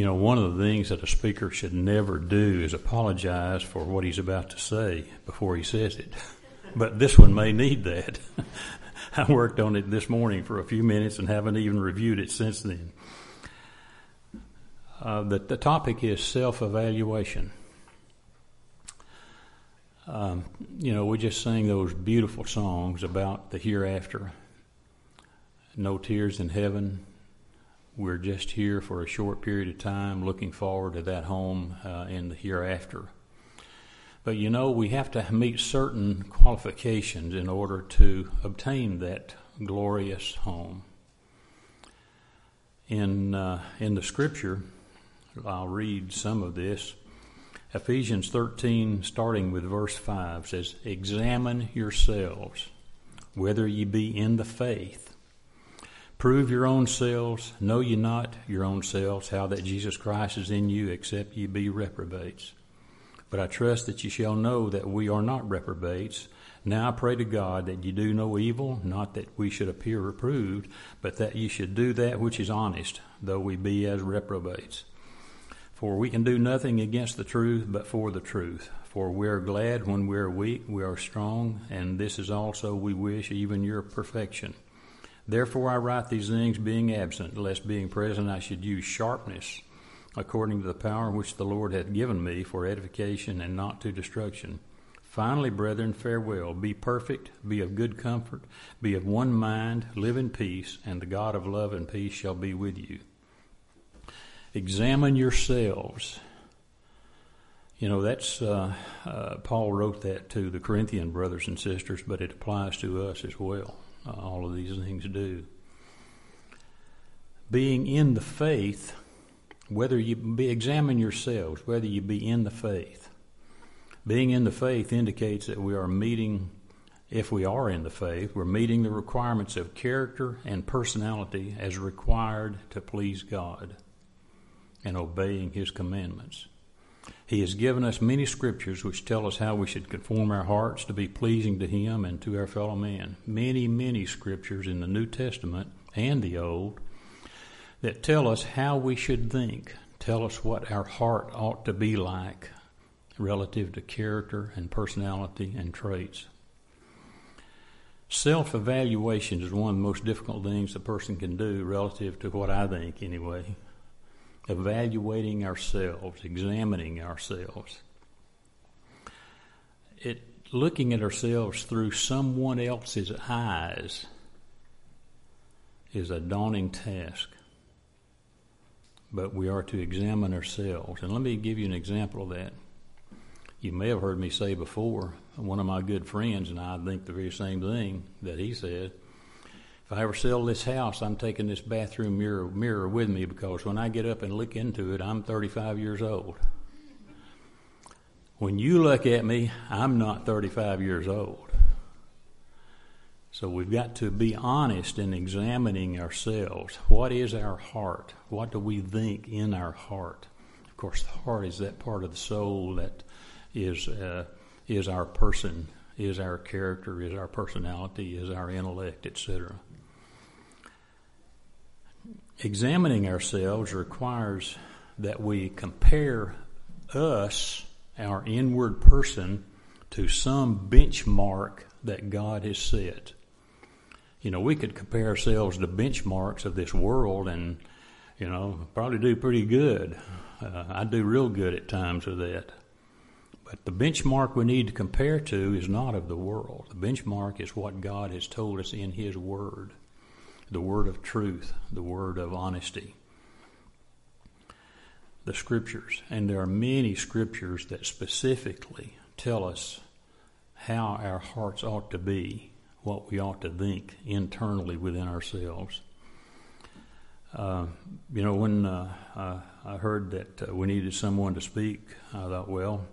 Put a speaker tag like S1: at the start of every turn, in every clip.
S1: You know, one of the things that a speaker should never do is apologize for what he's about to say before he says it. But this one may need that. I worked on it this morning for a few minutes and haven't even reviewed it since then. Uh, the, the topic is self evaluation. Um, you know, we just sang those beautiful songs about the hereafter. No tears in heaven. We're just here for a short period of time, looking forward to that home uh, in the hereafter. But you know, we have to meet certain qualifications in order to obtain that glorious home. In, uh, in the scripture, I'll read some of this. Ephesians 13, starting with verse 5, says, Examine yourselves, whether ye be in the faith. Prove your own selves. Know ye not your own selves how that Jesus Christ is in you, except ye be reprobates. But I trust that ye shall know that we are not reprobates. Now I pray to God that ye do no evil, not that we should appear reproved, but that ye should do that which is honest, though we be as reprobates. For we can do nothing against the truth but for the truth. For we are glad when we are weak, we are strong, and this is also we wish even your perfection. Therefore I write these things being absent, lest being present I should use sharpness, according to the power which the Lord hath given me for edification and not to destruction. Finally, brethren, farewell. Be perfect, be of good comfort, be of one mind, live in peace, and the God of love and peace shall be with you. Examine yourselves. You know, that's, uh, uh, Paul wrote that to the Corinthian brothers and sisters, but it applies to us as well. All of these things do. Being in the faith, whether you be, examine yourselves, whether you be in the faith. Being in the faith indicates that we are meeting, if we are in the faith, we're meeting the requirements of character and personality as required to please God and obeying His commandments. He has given us many scriptures which tell us how we should conform our hearts to be pleasing to Him and to our fellow man. Many, many scriptures in the New Testament and the Old that tell us how we should think, tell us what our heart ought to be like relative to character and personality and traits. Self evaluation is one of the most difficult things a person can do relative to what I think, anyway evaluating ourselves, examining ourselves. It looking at ourselves through someone else's eyes is a daunting task. But we are to examine ourselves. And let me give you an example of that. You may have heard me say before, one of my good friends and I think the very same thing that he said if I ever sell this house, I'm taking this bathroom mirror mirror with me because when I get up and look into it, I'm 35 years old. When you look at me, I'm not 35 years old. So we've got to be honest in examining ourselves. What is our heart? What do we think in our heart? Of course, the heart is that part of the soul that is uh, is our person, is our character, is our personality, is our intellect, etc. Examining ourselves requires that we compare us, our inward person, to some benchmark that God has set. You know, we could compare ourselves to benchmarks of this world and, you know, probably do pretty good. Uh, I do real good at times with that. But the benchmark we need to compare to is not of the world. The benchmark is what God has told us in His Word the word of truth, the word of honesty. The scriptures, and there are many scriptures that specifically tell us how our hearts ought to be, what we ought to think internally within ourselves. Uh, you know, when uh, I, heard that uh, we needed someone to speak, I thought, well,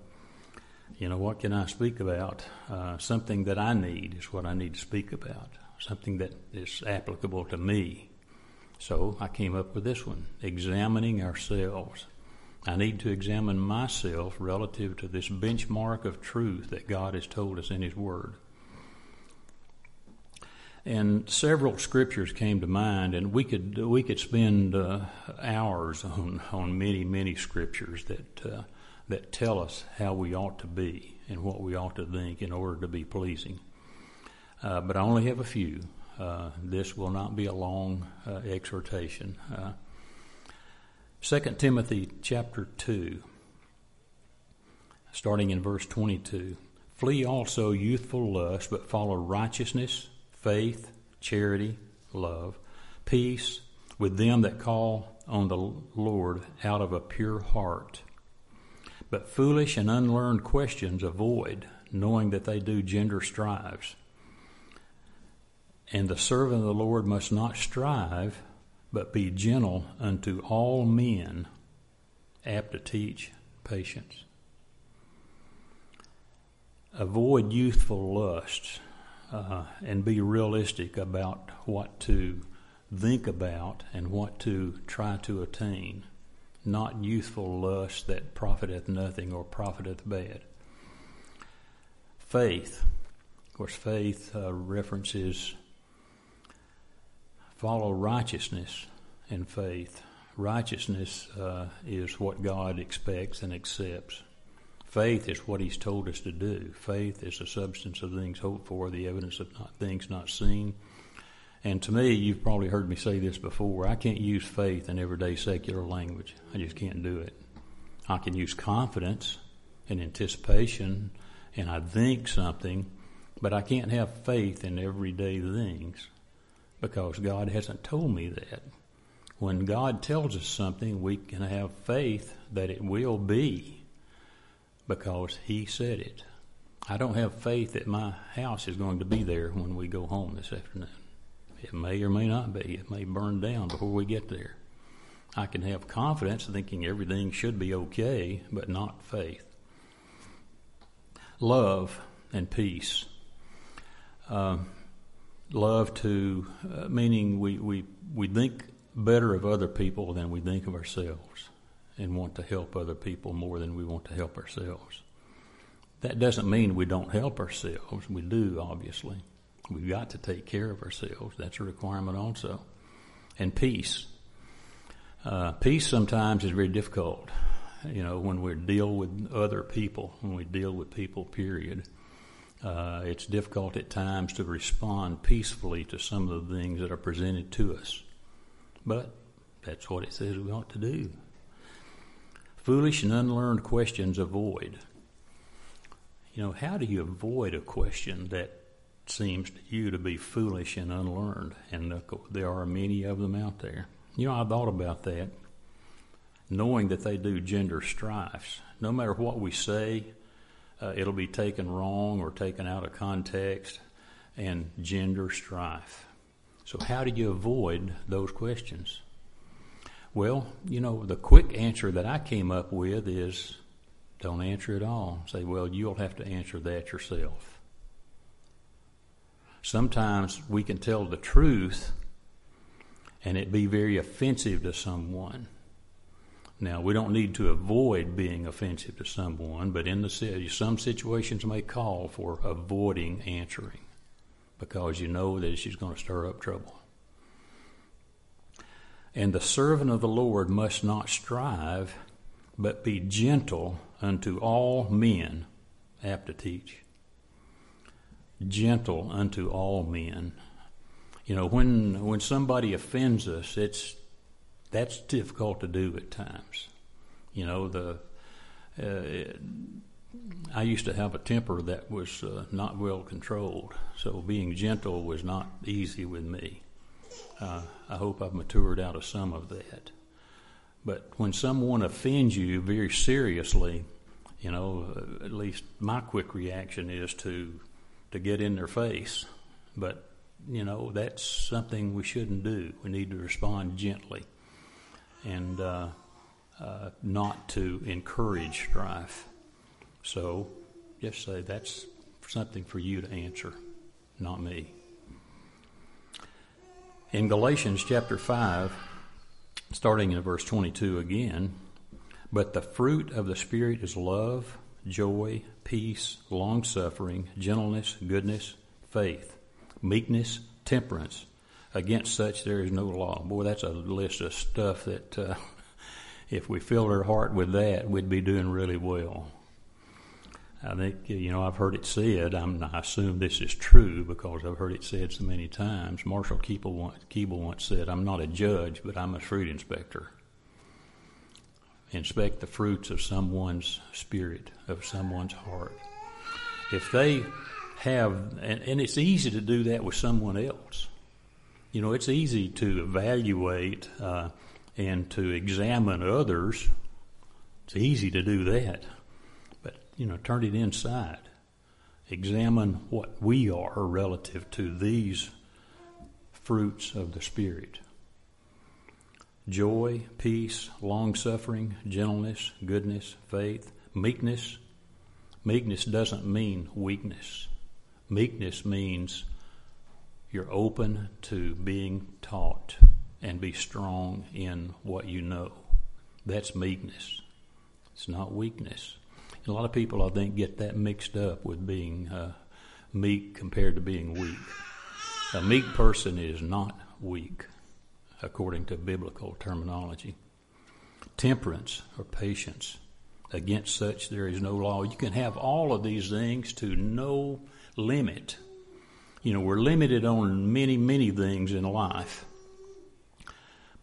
S1: you know, what can I speak about? Uh, something that I need is what I need to speak about something that is applicable to me. So I came up with this one examining ourselves. I need to examine myself relative to this benchmark of truth that God has told us in His Word. And several scriptures came to mind, and we could we could spend uh, hours on on many many scriptures that uh, that tell us how we ought to be and what we ought to think in order to be pleasing. Uh, but I only have a few. Uh, this will not be a long uh, exhortation. Uh, Second Timothy chapter two, starting in verse twenty-two. Flee also youthful lust, but follow righteousness faith, charity, love, peace with them that call on the Lord out of a pure heart. But foolish and unlearned questions avoid, knowing that they do gender strives. And the servant of the Lord must not strive, but be gentle unto all men, apt to teach patience. Avoid youthful lusts uh, and be realistic about what to think about and what to try to attain, not youthful lust that profiteth nothing or profiteth bad. Faith, of course, faith uh, references follow righteousness and faith. Righteousness uh, is what God expects and accepts. Faith is what he's told us to do. Faith is the substance of things hoped for, the evidence of not, things not seen. And to me, you've probably heard me say this before, I can't use faith in everyday secular language. I just can't do it. I can use confidence and anticipation, and I think something, but I can't have faith in everyday things because God hasn't told me that. When God tells us something, we can have faith that it will be because he said it. I don't have faith that my house is going to be there when we go home this afternoon. It may or may not be. It may burn down before we get there. I can have confidence thinking everything should be okay, but not faith. Love and peace. Uh, love to, uh, meaning we, we, we think better of other people than we think of ourselves and want to help other people more than we want to help ourselves. That doesn't mean we don't help ourselves. We do, obviously. We've got to take care of ourselves. That's a requirement also. And peace. Uh, peace sometimes is very difficult. You know, when we deal with other people, when we deal with people, period. Uh, it's difficult at times to respond peacefully to some of the things that are presented to us. But that's what it says we ought to do. Foolish and unlearned questions avoid. You know, how do you avoid a question that seems to you to be foolish and unlearned? And there are many of them out there. You know, I thought about that, knowing that they do gender strifes. No matter what we say, uh, it'll be taken wrong or taken out of context, and gender strife. So, how do you avoid those questions? Well, you know, the quick answer that I came up with is don't answer at all. Say, well, you'll have to answer that yourself. Sometimes we can tell the truth and it be very offensive to someone. Now, we don't need to avoid being offensive to someone, but in the city, some situations may call for avoiding answering because you know that she's going to stir up trouble. And the servant of the Lord must not strive, but be gentle unto all men, apt to teach. Gentle unto all men. You know, when when somebody offends us, it's that's difficult to do at times. You know, the uh, I used to have a temper that was uh, not well controlled, so being gentle was not easy with me. Uh, I hope I've matured out of some of that. But when someone offends you very seriously, you know, uh, at least my quick reaction is to to get in their face. But you know, that's something we shouldn't do. We need to respond gently, and uh, uh, not to encourage strife. So, just say that's something for you to answer, not me. In Galatians chapter 5, starting in verse 22 again, but the fruit of the Spirit is love, joy, peace, long suffering, gentleness, goodness, faith, meekness, temperance. Against such there is no law. Boy, that's a list of stuff that uh, if we filled our heart with that, we'd be doing really well. I think, you know, I've heard it said, I'm, I assume this is true because I've heard it said so many times. Marshall Keeble once, Keeble once said, I'm not a judge, but I'm a fruit inspector. Inspect the fruits of someone's spirit, of someone's heart. If they have, and, and it's easy to do that with someone else. You know, it's easy to evaluate uh, and to examine others. It's easy to do that But, you know, turn it inside. Examine what we are relative to these fruits of the Spirit joy, peace, long suffering, gentleness, goodness, faith, meekness. Meekness doesn't mean weakness. Meekness means you're open to being taught and be strong in what you know. That's meekness. It's not weakness. A lot of people, I think, get that mixed up with being uh, meek compared to being weak. A meek person is not weak, according to biblical terminology. Temperance or patience. Against such there is no law. You can have all of these things to no limit. You know, we're limited on many, many things in life.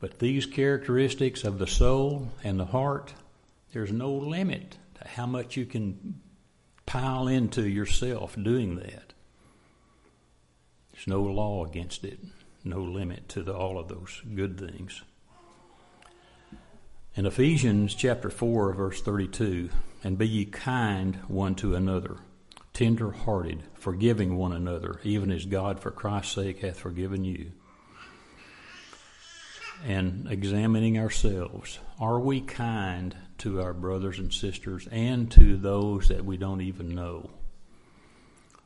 S1: But these characteristics of the soul and the heart, there's no limit to how much you can pile into yourself doing that. There's no law against it, no limit to the, all of those good things. In Ephesians chapter 4, verse 32, and be ye kind one to another, tender hearted, forgiving one another, even as God for Christ's sake hath forgiven you. And examining ourselves, are we kind to our brothers and sisters and to those that we don't even know?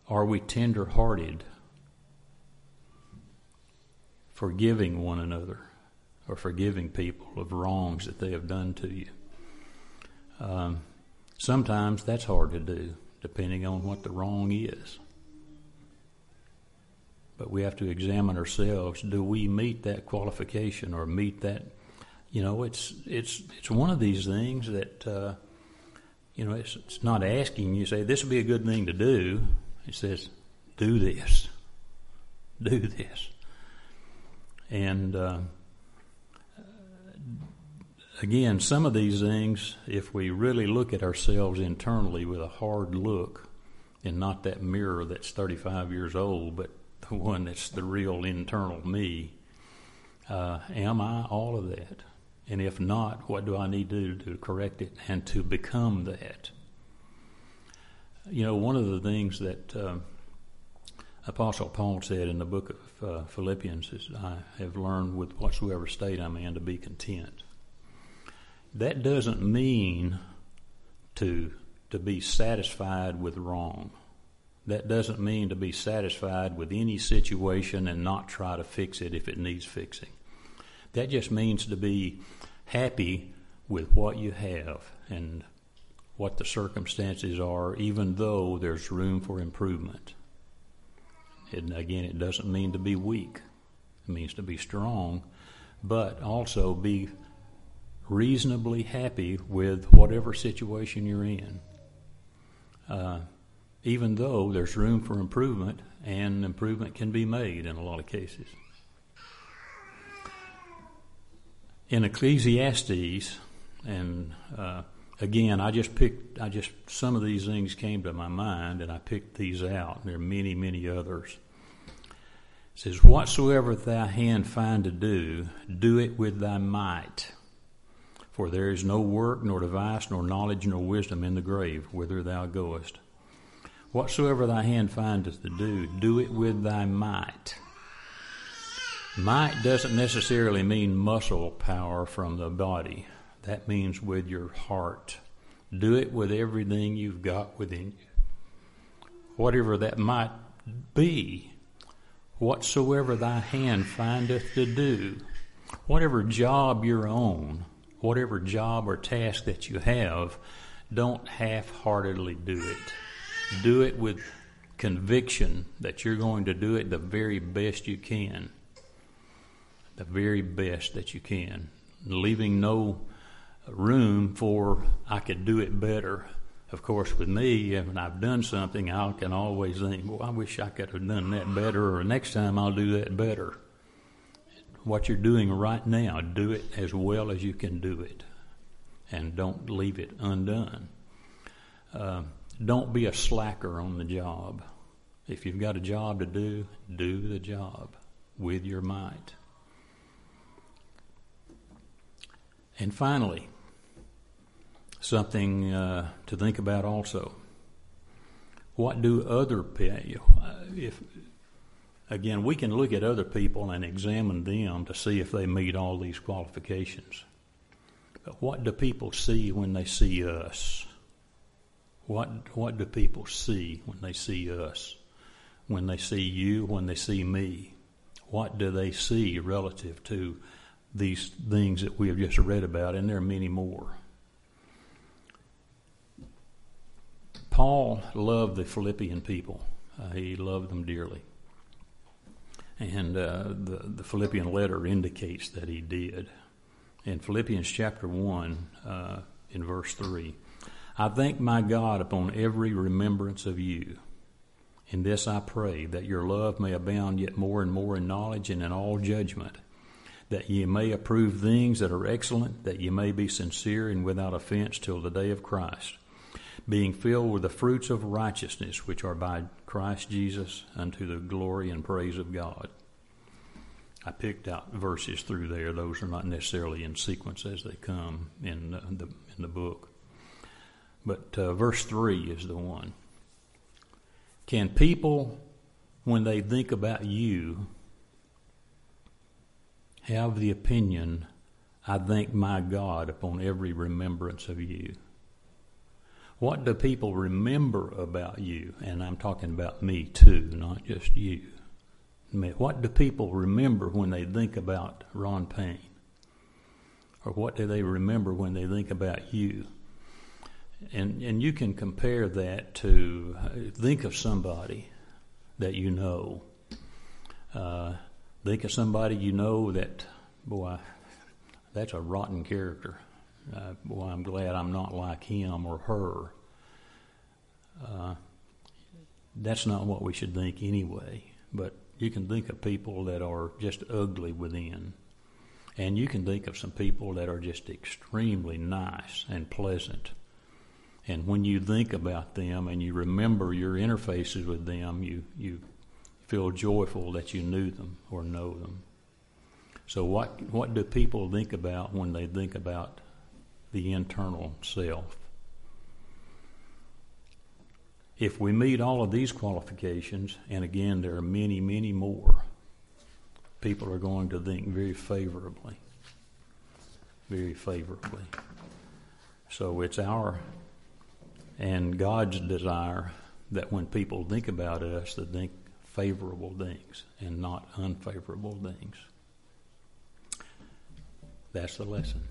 S1: Are we tender hearted, forgiving one another, or forgiving people of wrongs that they have done to you? Um, sometimes that's hard to do, depending on what the wrong is. But we have to examine ourselves. Do we meet that qualification or meet that you know, it's it's it's one of these things that uh, you know it's, it's not asking you say this would be a good thing to do. It says do this, do this, and uh, again, some of these things, if we really look at ourselves internally with a hard look, and not that mirror that's 35 years old, but the one that's the real internal me. Uh, am I all of that? And if not, what do I need to do to correct it and to become that? You know, one of the things that uh, Apostle Paul said in the book of uh, Philippians is, I have learned with whatsoever state I'm in to be content. That doesn't mean to, to be satisfied with wrong. That doesn't mean to be satisfied with any situation and not try to fix it if it needs fixing. That just means to be happy with what you have and what the circumstances are, even though there's room for improvement. And again, it doesn't mean to be weak, it means to be strong, but also be reasonably happy with whatever situation you're in. Uh, even though there's room for improvement, and improvement can be made in a lot of cases. in Ecclesiastes, and uh, again, I just picked, I just, some of these things came to my mind, and I picked these out. There are many, many others. It says, Whatsoever thy hand find to do, do it with thy might. For there is no work, nor device, nor knowledge, nor wisdom in the grave, whither thou goest. Whatsoever thy hand findeth to do, do it with thy might. Might doesn't necessarily mean muscle power from the body. That means with your heart. Do it with everything you've got within you. Whatever that might be, whatsoever thy hand findeth to do, whatever job you're on, whatever job or task that you have, don't half heartedly do it. Do it with conviction that you're going to do it the very best you can. The very best that you can. Leaving no room for, I could do it better. Of course, with me, when I've done something, I can always think, well, I wish I could have done that better, or next time I'll do that better. What you're doing right now, do it as well as you can do it. And don't leave it undone. Uh, don't be a slacker on the job. If you've got a job to do, do the job with your might. And finally, something uh, to think about also. What do other people, if again, we can look at other people and examine them to see if they meet all these qualifications. But what do people see when they see us? What what do people see when they see us? When they see you, when they see me? What do they see relative to these things that we have just read about? And there are many more. Paul loved the Philippian people. Uh, he loved them dearly. And uh, the, the Philippian letter indicates that he did. In Philippians chapter 1, uh, in verse 3, I thank my God upon every remembrance of you. In this I pray, that your love may abound yet more and more in knowledge and in all judgment, that ye may approve things that are excellent, that ye may be sincere and without offense till the day of Christ, being filled with the fruits of righteousness which are by Christ Jesus unto the glory and praise of God. I picked out verses through there; those are not necessarily in sequence as they come in the in the book. But uh, verse 3 is the one. Can people, when they think about you, have the opinion, I thank my God upon every remembrance of you? What do people remember about you? And I'm talking about me too, not just you. What do people remember when they think about Ron Payne? Or what do they remember when they think about you? and and you can compare that to uh, think of somebody that you know. Uh, think of somebody you know that boy, that's a rotten character. Uh, boy, I'm glad I'm not like him or her. Uh, that's not what we should think anyway. But you can think of people that are just ugly within. And you can think of some people that are just extremely nice and pleasant and when you think about them and you remember your interfaces with them, you, you feel joyful that you knew them or know them. So, what, what do people think about when they think about the internal self? If we meet all of these qualifications, and again, there are many, many more, people are going to think very favorably. Very favorably. So, it's our and God's desire that when people think about us, they think favorable things and not unfavorable things. That's the lesson.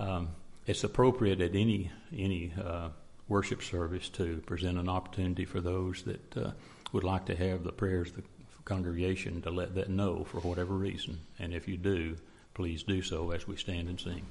S1: Um, it's appropriate at any any uh, worship service to present an opportunity for those that uh, would like to have the prayers of the congregation to let that know for whatever reason. And if you do, please do so as we stand and sing.